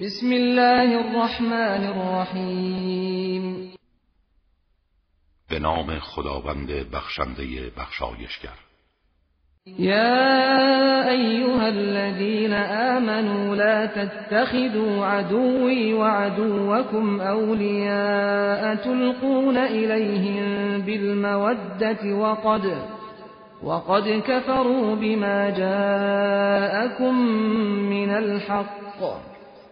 بسم الله الرحمن الرحیم به نام خداوند بخشنده بخشایشگر. يا أيها الذين آمنوا لا تتخذوا عدوي وعدوكم أولياء تلقون إليهم بالمودة وقد وقد كفروا بما جاءكم من الحق.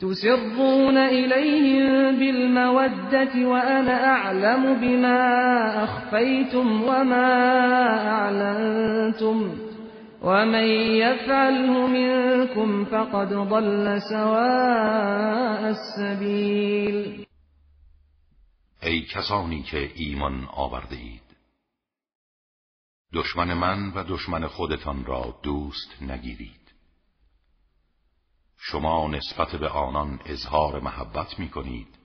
تسرون إليهم بالمودة وأنا أعلم بما أخفيتم وما أعلنتم ومن يفعله منكم فقد ضل سواء السبيل. ای کسانی که ایمان آورده اید دشمن من و دشمن خودتان را دوست نگیرید. شما نسبت به آنان اظهار محبت می کنید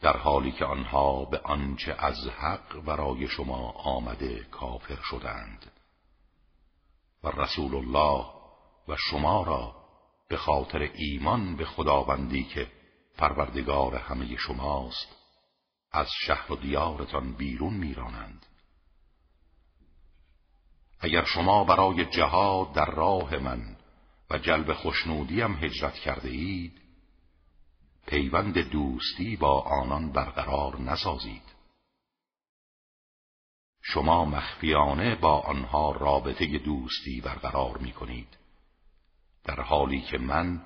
در حالی که آنها به آنچه از حق برای شما آمده کافر شدند و رسول الله و شما را به خاطر ایمان به خداوندی که پروردگار همه شماست از شهر و دیارتان بیرون میرانند. اگر شما برای جهاد در راه من و جلب خوشنودیم هجرت کرده اید پیوند دوستی با آنان برقرار نسازید. شما مخفیانه با آنها رابطه دوستی برقرار می کنید در حالی که من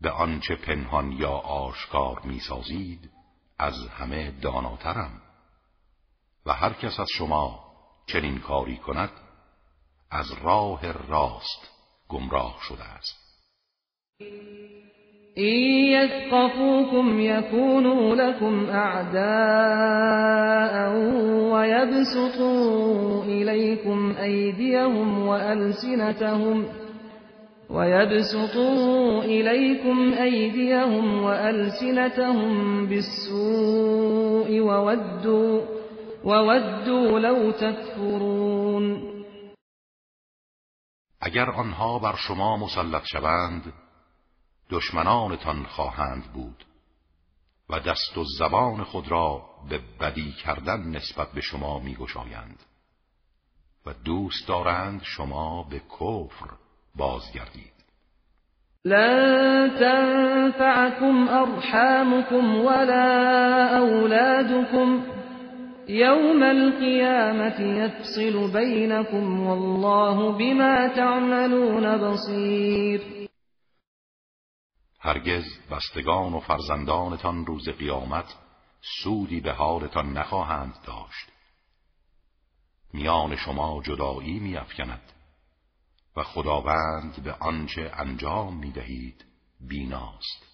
به آنچه پنهان یا آشکار می سازید از همه داناترم و هر کس از شما چنین کاری کند از راه راست گمراه شده است. این أعداء ويبسطوا الیکم ایدیهم ويبسطوا إليكم أيديهم وألسنتهم بالسوء وودوا, وودوا لو تكفرون اگر آنها بر شما مسلط شوند دشمنانتان خواهند بود و دست و زبان خود را به بدی کردن نسبت به شما میگشایند و دوست دارند شما به کفر بازگردید. لن تنفعكم ارحامكم ولا اولادكم يوم القيامة يفصل بينكم والله بما تعملون بصير. هرگز بستگان و فرزندانتان روز قیامت سودی به حالتان نخواهند داشت. میان شما جدایی میافکند و خداوند به آنچه انجام می‌دهید بیناست.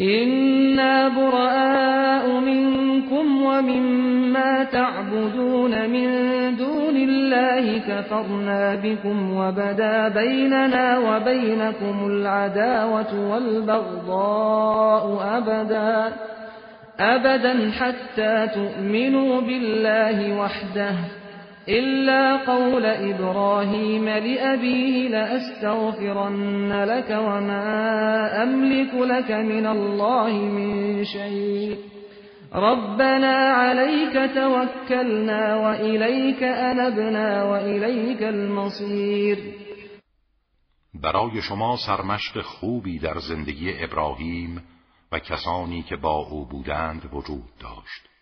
إنا براء منكم ومما تعبدون من دون الله كفرنا بكم وبدا بيننا وبينكم العداوة والبغضاء أبدا أبدا حتى تؤمنوا بالله وحده. إلا قول إبراهيم لأبيه لأستغفرن لك وما أملك لك من الله من شيء. ربنا عليك توكلنا وإليك أنبنا وإليك المصير. برای شما سرمشق خوبی در زندگی ابراهیم و کسانی که با او بودند وجود داشت.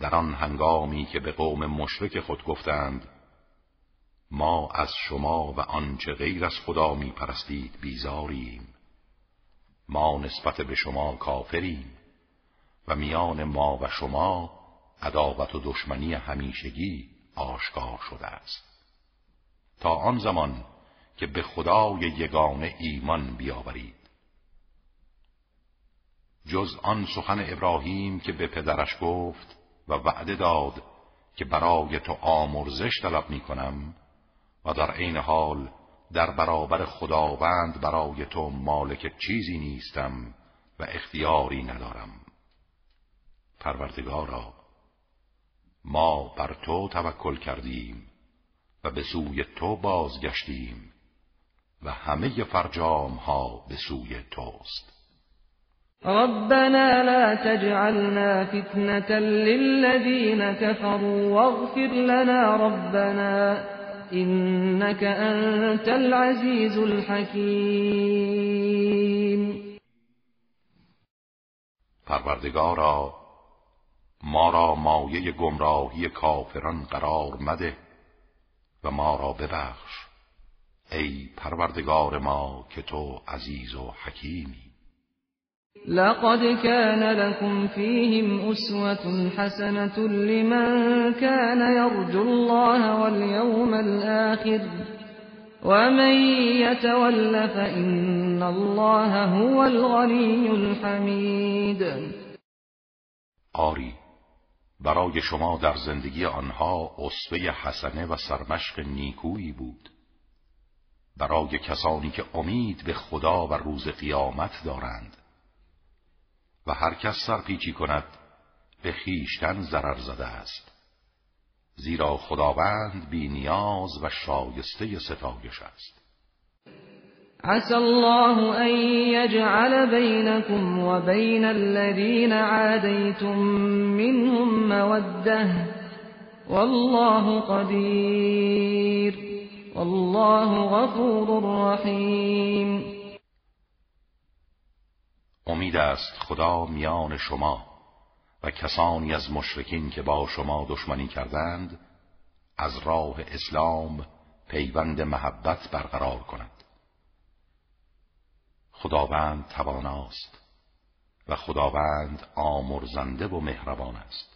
در آن هنگامی که به قوم مشرک خود گفتند ما از شما و آنچه غیر از خدا می پرستید بیزاریم. ما نسبت به شما کافریم و میان ما و شما عداوت و دشمنی همیشگی آشکار شده است. تا آن زمان که به خدای یگانه ایمان بیاورید. جز آن سخن ابراهیم که به پدرش گفت و وعده داد که برای تو آمرزش طلب می کنم و در عین حال در برابر خداوند برای تو مالک چیزی نیستم و اختیاری ندارم. پروردگارا ما بر تو توکل کردیم و به سوی تو بازگشتیم و همه فرجام ها به سوی توست. ربنا لا تجعلنا فتنة للذين كفروا واغفر لنا ربنا إنك أنت العزيز الحكيم. پروردگارا ما را مایه گمراهی کافران قرار مده و ما را ببخش ای پروردگار ما که تو عزیز و حکیمی. لقد كان لكم فيهم أسوة حسنة لمن كان يرجو الله واليوم الآخر ومن يتول فإن الله هو الغني الحميد. آری برای شما در زندگی آنها اصفه حسنه و سرمشق نیکویی بود. برای کسانی که امید به خدا و روز قیامت دارند. و هر کس سرپیچی کند به خیشتن ضرر زده است. زیرا خداوند بی نیاز و شایسته ستایش است. عسى الله أن يجعل بينكم وبين الذين عاديتم منهم مودة. والله قدير. والله غفور رحيم. امید است خدا میان شما و کسانی از مشرکین که با شما دشمنی کردند از راه اسلام پیوند محبت برقرار کند. خداوند تواناست و خداوند آمرزنده و مهربان است.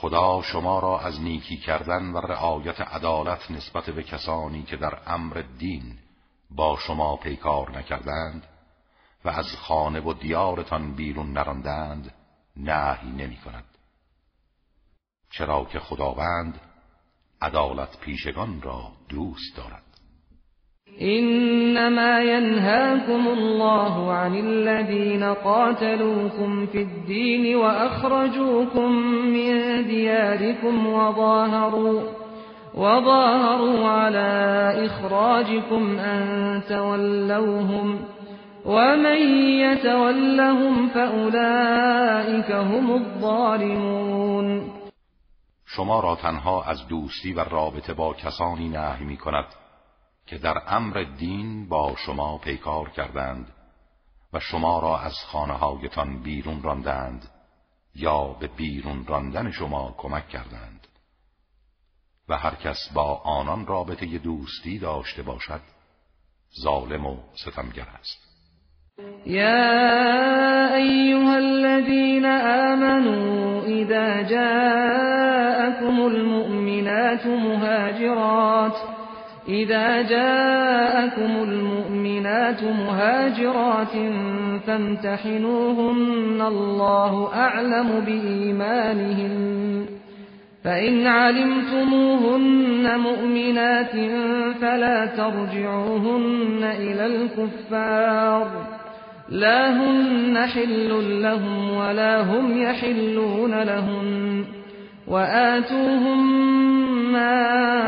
خدا شما را از نیکی کردن و رعایت عدالت نسبت به کسانی که در امر دین با شما پیکار نکردند و از خانه و دیارتان بیرون نراندند نهی نمی کند چرا که خداوند عدالت پیشگان را دوست دارد. إنما ينهاكم الله عن الذين قاتلوكم في الدين وأخرجوكم من دياركم وظاهروا وظاهروا على إخراجكم أن تولوهم ومن يتولهم فأولئك هم الظالمون. شما را تنها از دوستی و رابطه با کسانی نهی می کند که در امر دین با شما پیکار کردند و شما را از خانه هایتان بیرون راندند یا به بیرون راندن شما کمک کردند. و هر کس با آنان رابطه دوستی داشته باشد ظالم و ستمگر است. يا أيها الذين آمنوا إذا جاءكم المؤمنات مهاجرات إذا جاءكم المؤمنات مهاجرات فامتحنوهن الله أعلم بإيمانهن. فإن علمتموهن مؤمنات فلا ترجعوهن إلى الكفار. لا هن حل لهم ولا هم يحلون لهن وآتوهم ما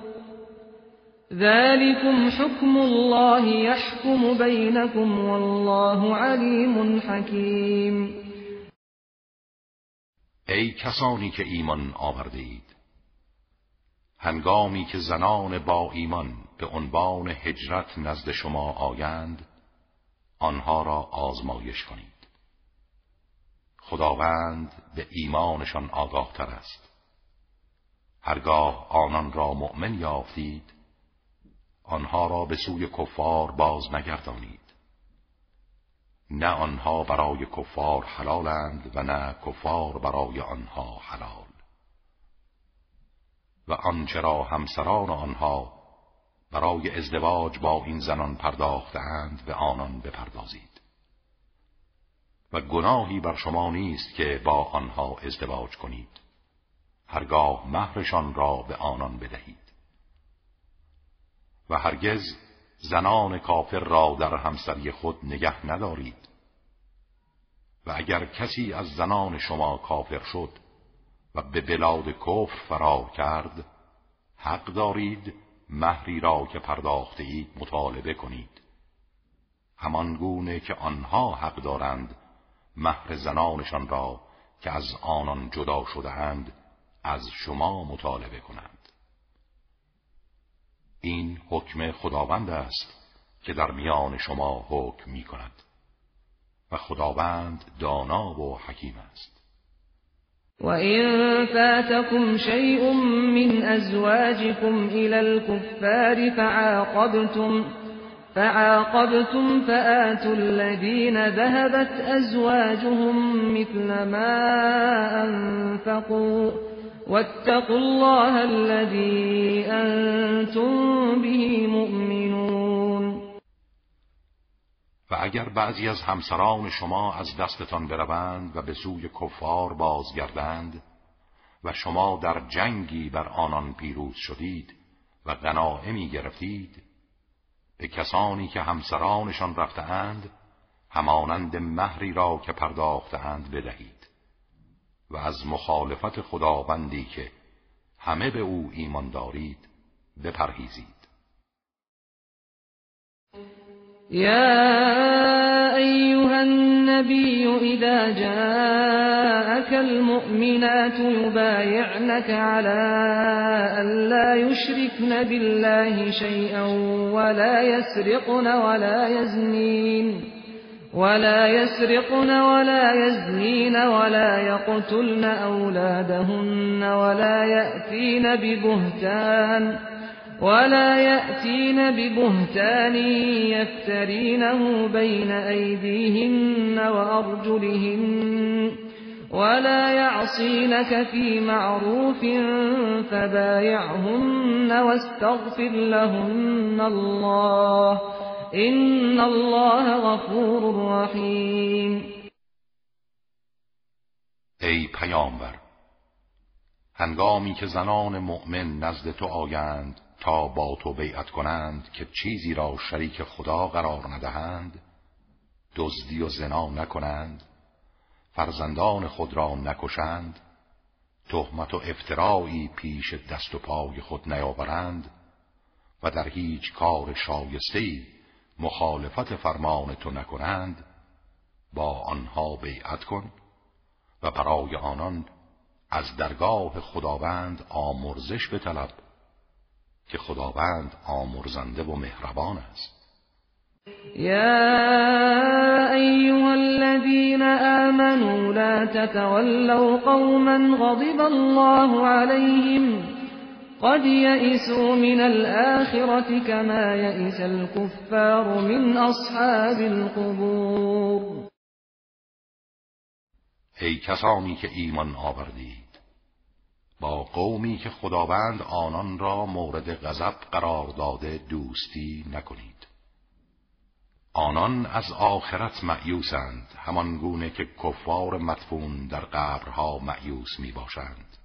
ذلكم حكم الله يحكم بينكم والله عليم حكيم. ای کسانی که ایمان آورده اید هنگامی که زنان با ایمان به عنوان هجرت نزد شما آیند آنها را آزمایش کنید. خداوند به ایمانشان آگاه تر است. هرگاه آنان را مؤمن یافتید آنها را به سوی کفار باز نگردانید. نه آنها برای کفار حلالند و نه کفار برای آنها حلال. و آنچه را همسران آنها برای ازدواج با این زنان پرداختند به آنان بپردازید. و گناهی بر شما نیست که با آنها ازدواج کنید. هرگاه مهرشان را به آنان بدهید. و هرگز زنان کافر را در همسری خود نگه ندارید. و اگر کسی از زنان شما کافر شد و به بلاد کفر فرار کرد حق دارید مهری را که پرداخته اید مطالبه کنید. همان گونه که آنها حق دارند مهر زنانشان را که از آنان جدا شدهاند از شما مطالبه کنند. حکم خداوند است که در میان شما حکم می کند و خداوند دانا و حکیم است. وَإِن فَاتَكُمْ شَيْءٌ مِّنْ أَزْوَاجِكُمْ إِلَى الْكُفَّارِ فَعَاقَبْتُمْ فَعَاقَبْتُمْ فَآتُوا الَّذِينَ ذَهَبَتْ أَزْوَاجُهُم مِّثْلَ مَا أَنفَقُوا وَاتَّقُوا اللَّهَ الَّذِي أَنتُم بِهِ مُؤْمِنُونَ. و اگر بعضی از همسران شما از دستتان بروند و به سوی کفار بازگردند و شما در جنگی بر آنان پیروز شدید و غنائمی گرفتید به کسانی که همسرانشان رفتهاند همانند مهری را که پرداختهاند بدهید. و از مخالفت خداوندی که همه به او ایمان دارید بپرهیزید. يا أيها النبي إذا جاءك المؤمنات يبايعنك على أن لا يشركن بالله شيئا ولا يسرقن ولا يزنين ولا يسرقن ولا يزنين ولا يقتلن أولادهن ولا يأتين ببهتان ولا يأتين ببهتان يفترينه بين أيديهن وأرجلهن ولا يعصينك في معروف فبايعهن واستغفر لهن الله إن الله غفور رحيم. ای پیامبر هنگامی که زنان مؤمن نزد تو آیند تا با تو بیعت کنند که چیزی را شریک خدا قرار ندهند دزدی و زنا نکنند فرزندان خود را نکشند تهمت و افترایی پیش دست و پای خود نیاورند و در هیچ کار شایسته مخالفت فرمان تو نکنند با آنها بیعت کن و برای آنان از درگاه خداوند آمرزش بطلب که خداوند آمرزنده و مهربان است. يا أيها الذين آمنوا لا تتولوا قوما غضب الله عليهم قد يئسوا من الآخرة كما يئس الكفار من أصحاب القبور. ای کسانی که ایمان آوردید با قومی که خداوند آنان را مورد غضب قرار داده دوستی نکنید. آنان از آخرت معیوسند همان گونه که کفار مدفون در قبرها معیوس می باشند